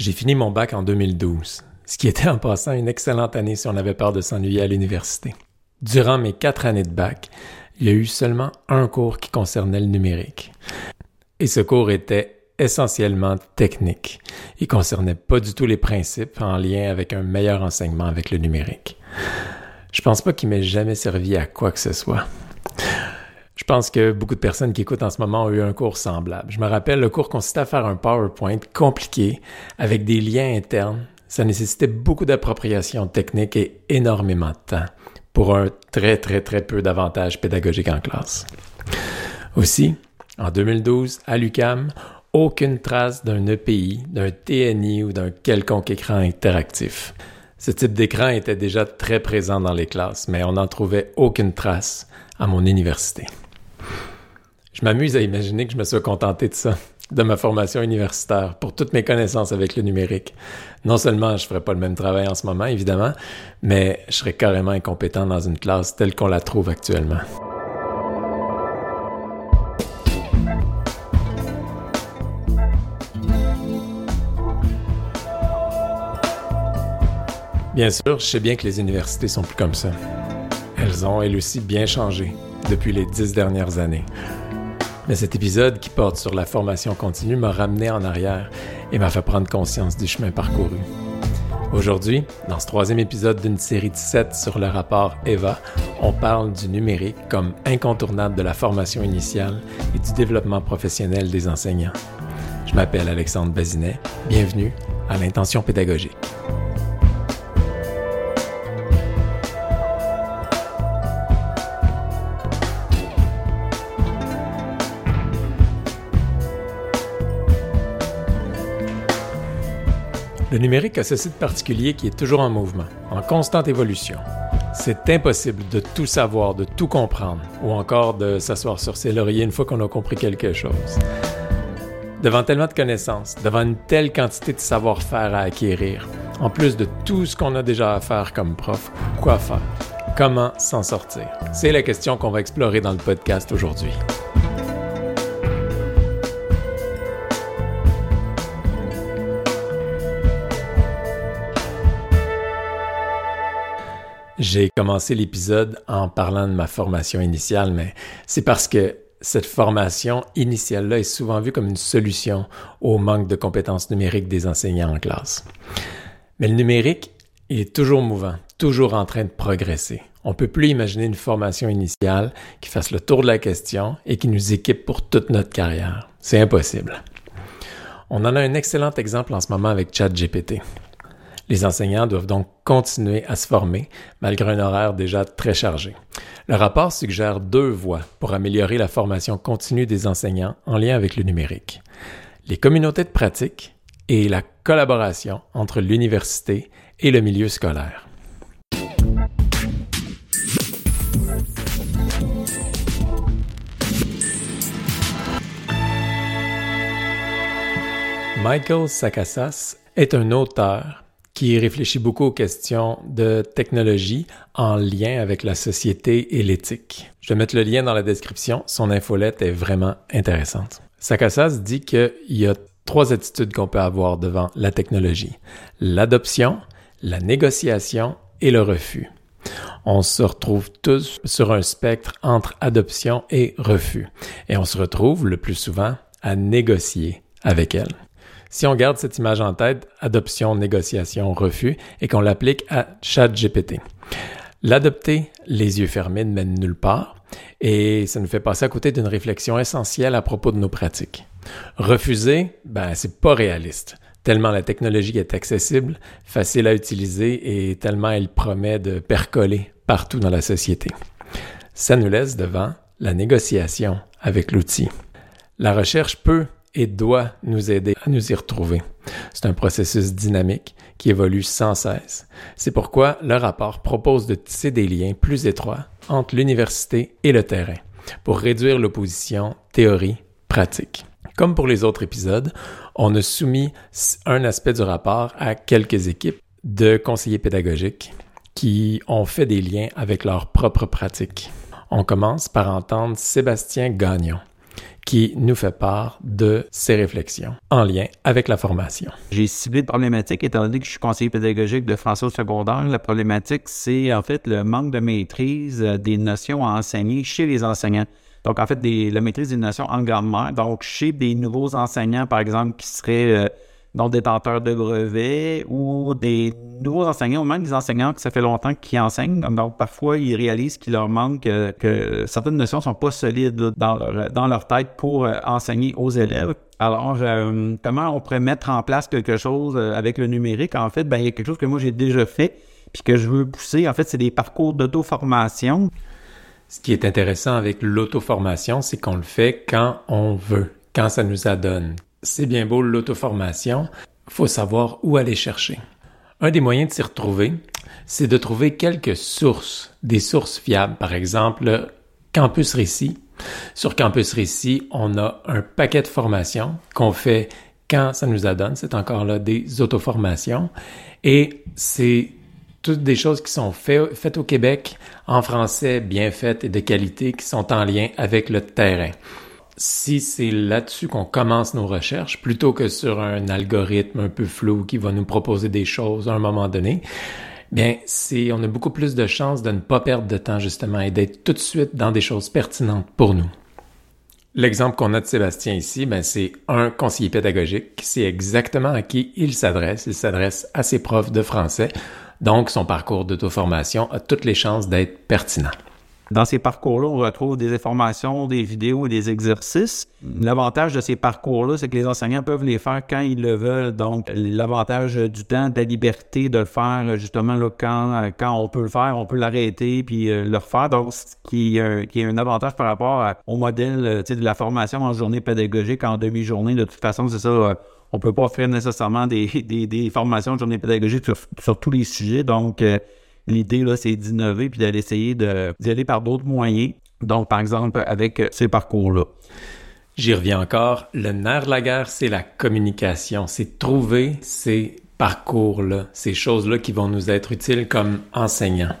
J'ai fini mon bac en 2012, ce qui était en passant une excellente année si on avait peur de s'ennuyer à l'université. Durant mes quatre années de bac, il y a eu seulement un cours qui concernait le numérique. Et ce cours était essentiellement technique. Il concernait pas du tout les principes en lien avec un meilleur enseignement avec le numérique. Je pense pas qu'il m'ait jamais servi à quoi que ce soit. Je pense que beaucoup de personnes qui écoutent en ce moment ont eu un cours semblable. Je me rappelle, le cours consistait à faire un PowerPoint compliqué avec des liens internes. Ça nécessitait beaucoup d'appropriation technique et énormément de temps pour un très très très peu d'avantages pédagogiques en classe. Aussi, en 2012, à l'UCAM, aucune trace d'un EPI, d'un TNI ou d'un quelconque écran interactif. Ce type d'écran était déjà très présent dans les classes, mais on n'en trouvait aucune trace à mon université. Je m'amuse à imaginer que je me sois contenté de ça, de ma formation universitaire, pour toutes mes connaissances avec le numérique. Non seulement je ne ferais pas le même travail en ce moment, évidemment, mais je serais carrément incompétent dans une classe telle qu'on la trouve actuellement. Bien sûr, je sais bien que les universités sont plus comme ça. Elles ont, elles aussi, bien changé depuis les dix dernières années. Mais cet épisode qui porte sur la formation continue m'a ramené en arrière et m'a fait prendre conscience du chemin parcouru. Aujourd'hui, dans ce troisième épisode d'une série de sept sur le rapport EVA, on parle du numérique comme incontournable de la formation initiale et du développement professionnel des enseignants. Je m'appelle Alexandre Bazinet. Bienvenue à l'intention pédagogique. Le numérique a ce site particulier qui est toujours en mouvement, en constante évolution. C'est impossible de tout savoir, de tout comprendre, ou encore de s'asseoir sur ses lauriers une fois qu'on a compris quelque chose. Devant tellement de connaissances, devant une telle quantité de savoir-faire à acquérir, en plus de tout ce qu'on a déjà à faire comme prof, quoi faire? Comment s'en sortir? C'est la question qu'on va explorer dans le podcast aujourd'hui. J'ai commencé l'épisode en parlant de ma formation initiale, mais c'est parce que cette formation initiale-là est souvent vue comme une solution au manque de compétences numériques des enseignants en classe. Mais le numérique est toujours mouvant, toujours en train de progresser. On ne peut plus imaginer une formation initiale qui fasse le tour de la question et qui nous équipe pour toute notre carrière. C'est impossible. On en a un excellent exemple en ce moment avec ChatGPT. Les enseignants doivent donc continuer à se former malgré un horaire déjà très chargé. Le rapport suggère deux voies pour améliorer la formation continue des enseignants en lien avec le numérique. Les communautés de pratique et la collaboration entre l'université et le milieu scolaire. Michael Sakassas est un auteur qui réfléchit beaucoup aux questions de technologie en lien avec la société et l'éthique. Je vais mettre le lien dans la description. Son infolette est vraiment intéressante. Sakassas dit qu'il y a trois attitudes qu'on peut avoir devant la technologie. L'adoption, la négociation et le refus. On se retrouve tous sur un spectre entre adoption et refus. Et on se retrouve le plus souvent à négocier avec elle. Si on garde cette image en tête, adoption, négociation, refus, et qu'on l'applique à ChatGPT. L'adopter, les yeux fermés, ne mène nulle part, et ça nous fait passer à côté d'une réflexion essentielle à propos de nos pratiques. Refuser, ben, c'est pas réaliste tellement la technologie est accessible, facile à utiliser et tellement elle promet de percoler partout dans la société. Ça nous laisse devant la négociation avec l'outil. La recherche peut et doit nous aider à nous y retrouver. C'est un processus dynamique qui évolue sans cesse. C'est pourquoi le rapport propose de tisser des liens plus étroits entre l'université et le terrain pour réduire l'opposition théorie-pratique. Comme pour les autres épisodes, on a soumis un aspect du rapport à quelques équipes de conseillers pédagogiques qui ont fait des liens avec leurs propres pratiques. On commence par entendre Sébastien Gagnon, qui nous fait part de ses réflexions en lien avec la formation. J'ai ciblé de problématique étant donné que je suis conseiller pédagogique de français au secondaire. La problématique, c'est en fait le manque de maîtrise euh, des notions à enseigner chez les enseignants. Donc, en fait, la maîtrise des notions en grammaire. Donc, chez des nouveaux enseignants, par exemple, qui seraient euh, des détenteurs de brevets ou des nouveaux enseignants, ou même des enseignants que ça fait longtemps qu'ils enseignent. Donc, parfois, ils réalisent qu'il leur manque euh, que certaines notions sont pas solides dans leur, dans leur tête pour euh, enseigner aux élèves. Alors, euh, comment on pourrait mettre en place quelque chose avec le numérique? En fait, ben, il y a quelque chose que moi, j'ai déjà fait puis que je veux pousser. En fait, c'est des parcours d'auto-formation. Ce qui est intéressant avec l'auto-formation, c'est qu'on le fait quand on veut, quand ça nous adonne, c'est bien beau l'auto-formation, faut savoir où aller chercher. Un des moyens de s'y retrouver, c'est de trouver quelques sources, des sources fiables. Par exemple, Campus Récit. Sur Campus Récit, on a un paquet de formations qu'on fait quand ça nous adonne. C'est encore là des auto-formations. Et c'est toutes des choses qui sont faites au Québec en français, bien faites et de qualité, qui sont en lien avec le terrain si c'est là-dessus qu'on commence nos recherches, plutôt que sur un algorithme un peu flou qui va nous proposer des choses à un moment donné, bien, c'est, on a beaucoup plus de chances de ne pas perdre de temps, justement, et d'être tout de suite dans des choses pertinentes pour nous. L'exemple qu'on a de Sébastien ici, ben, c'est un conseiller pédagogique sait exactement à qui il s'adresse. Il s'adresse à ses profs de français. Donc, son parcours d'auto-formation a toutes les chances d'être pertinent. Dans ces parcours-là, on retrouve des informations, des vidéos et des exercices. L'avantage de ces parcours-là, c'est que les enseignants peuvent les faire quand ils le veulent. Donc, l'avantage du temps, de la liberté de le faire, justement, là, quand, quand on peut le faire, on peut l'arrêter puis euh, le refaire. Donc, ce qui, est, un avantage par rapport au modèle euh, de la formation en journée pédagogique, en demi-journée. De toute façon, c'est ça. Euh, on peut pas offrir nécessairement des, des, formations de journée pédagogique sur, sur tous les sujets. Donc, L'idée, là, c'est d'innover puis d'aller essayer d'y par d'autres moyens. Donc, par exemple, avec ces parcours-là. J'y reviens encore. Le nerf de la guerre, c'est la communication. C'est trouver ces parcours-là, ces choses-là qui vont nous être utiles comme enseignants.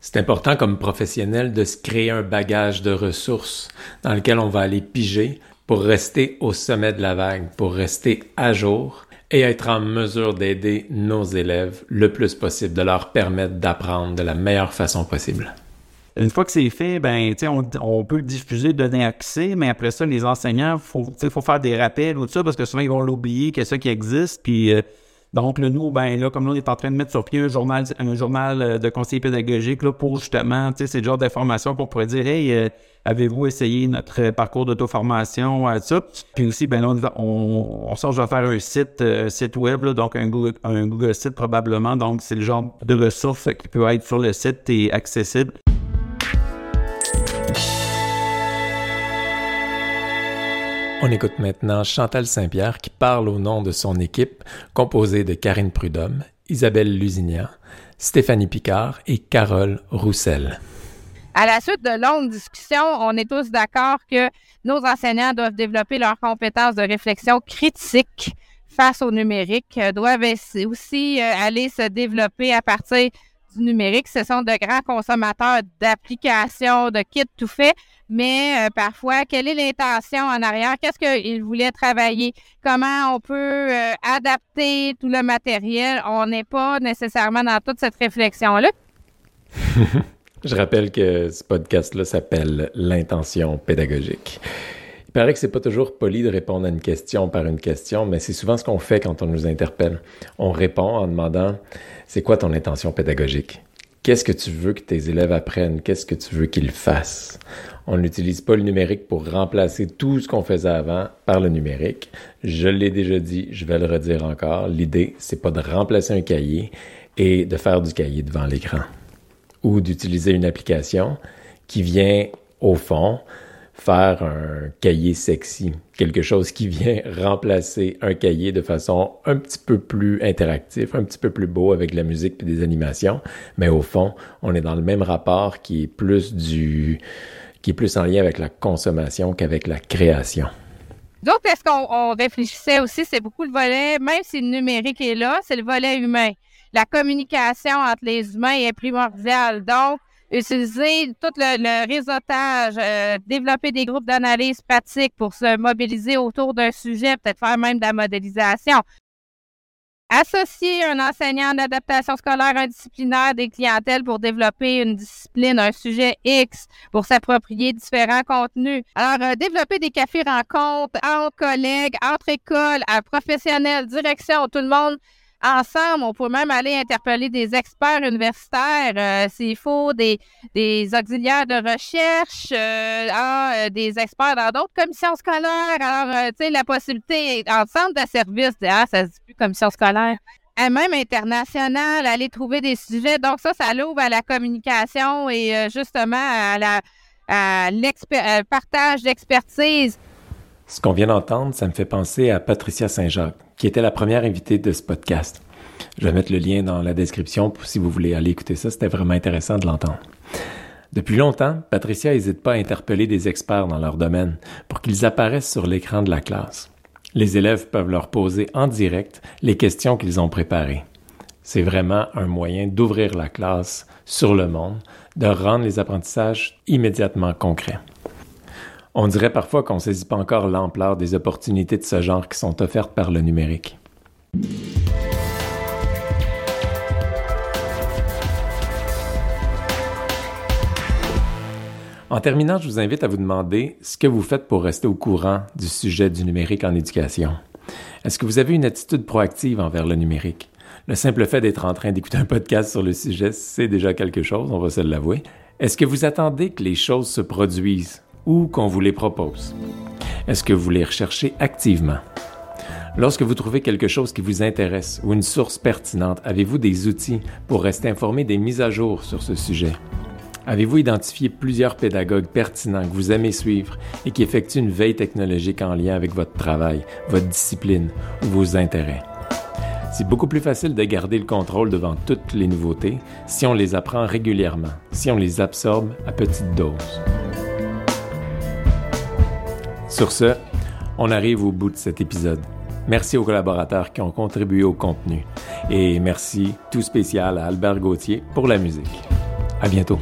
C'est important comme professionnel de se créer un bagage de ressources dans lequel on va aller piger pour rester au sommet de la vague, pour rester à jour et être en mesure d'aider nos élèves le plus possible, de leur permettre d'apprendre de la meilleure façon possible. Une fois que c'est fait, ben, on, on peut diffuser, donner accès, mais après ça, les enseignants, faut, faut faire des rappels ou tout ça, parce que souvent, ils vont l'oublier que ça qui existe, puis euh, donc, là, nous, ben là, comme là, on est en train de mettre sur pied un journal, un journal euh, de conseiller pédagogique là, pour justement, tu sais, c'est le genre d'informations qu'on pourrait dire, hey, euh, avez-vous essayé notre parcours d'auto-formation, euh, ça? Puis aussi, ben là, on, on, sort, je vais faire un site, site web, donc un Google, un Google site probablement. Donc, c'est le genre de ressources qui peut être sur le site et accessible. On écoute maintenant Chantal Saint-Pierre qui parle au nom de son équipe, composée de Karine Prudhomme, Isabelle Lusignan, Stéphanie Picard et Carole Roussel. À la suite de longues discussions, on est tous d'accord que nos enseignants doivent développer leurs compétences de réflexion critique face au numérique, doivent aussi euh, aller se développer à partir du numérique. Ce sont de grands consommateurs d'applications, de kits tout fait, mais euh, parfois, quelle est l'intention en arrière? Qu'est-ce qu'ils voulaient travailler? Comment on peut euh, adapter tout le matériel? On n'est pas nécessairement dans toute cette réflexion-là. Je rappelle que ce podcast-là s'appelle L'intention pédagogique. Il paraît que c'est pas toujours poli de répondre à une question par une question, mais c'est souvent ce qu'on fait quand on nous interpelle. On répond en demandant c'est quoi ton intention pédagogique? Qu'est-ce que tu veux que tes élèves apprennent? Qu'est-ce que tu veux qu'ils fassent? On n'utilise pas le numérique pour remplacer tout ce qu'on faisait avant par le numérique. Je l'ai déjà dit, je vais le redire encore. L'idée, c'est pas de remplacer un cahier et de faire du cahier devant l'écran ou d'utiliser une application qui vient au fond faire un cahier sexy, quelque chose qui vient remplacer un cahier de façon un petit peu plus interactif, un petit peu plus beau avec la musique et des animations, mais au fond, on est dans le même rapport qui est plus du qui est plus en lien avec la consommation qu'avec la création. Donc, est-ce qu'on réfléchissait aussi, c'est beaucoup le volet, même si le numérique est là, c'est le volet humain. La communication entre les humains est primordiale. Donc, utiliser tout le, réseautage, euh, développer des groupes d'analyse pratique pour se mobiliser autour d'un sujet, peut-être faire même de la modélisation. Associer un enseignant en adaptation scolaire indisciplinaire des clientèles pour développer une discipline, un sujet X, pour s'approprier différents contenus. Alors, euh, développer des cafés rencontres entre collègues, entre écoles, à professionnels, direction, tout le monde ensemble. On peut même aller interpeller des experts universitaires euh, s'il faut, des, des auxiliaires de recherche, euh, ah, des experts dans d'autres commissions scolaires. Alors, tu sais, la possibilité, en centre de service, ah, ça se dit plus commission scolaire, et même internationale, aller trouver des sujets. Donc, ça, ça l'ouvre à la communication et justement à la partage d'expertise. Ce qu'on vient d'entendre, ça me fait penser à Patricia Saint-Jacques, qui était la première invitée de ce podcast. Je vais mettre le lien dans la description si vous voulez aller écouter ça. C'était vraiment intéressant de l'entendre. Depuis longtemps, Patricia n'hésite pas à interpeller des experts dans leur domaine pour qu'ils apparaissent sur l'écran de la classe. Les élèves peuvent leur poser en direct les questions qu'ils ont préparées. C'est vraiment un moyen d'ouvrir la classe sur le monde, de rendre les apprentissages immédiatement concrets. On dirait parfois qu'on ne saisit pas encore l'ampleur des opportunités de ce genre qui sont offertes par le numérique. En terminant, je vous invite à vous demander ce que vous faites pour rester au courant du sujet du numérique en éducation. Est-ce que vous avez une attitude proactive envers le numérique? Le simple fait d'être en train d'écouter un podcast sur le sujet, c'est déjà quelque chose, on va se l'avouer. Est-ce que vous attendez que les choses se produisent? Ou qu'on vous les propose? Est-ce que vous les recherchez activement? Lorsque vous trouvez quelque chose qui vous intéresse ou une source pertinente, avez-vous des outils pour rester informé des mises à jour sur ce sujet? Avez-vous identifié plusieurs pédagogues pertinents que vous aimez suivre et qui effectuent une veille technologique en lien avec votre travail, votre discipline ou vos intérêts? C'est beaucoup plus facile de garder le contrôle devant toutes les nouveautés si on les apprend régulièrement, si on les absorbe à petite dose. Sur ce, on arrive au bout de cet épisode. Merci aux collaborateurs qui ont contribué au contenu. Et merci tout spécial à Albert Gauthier pour la musique. À bientôt.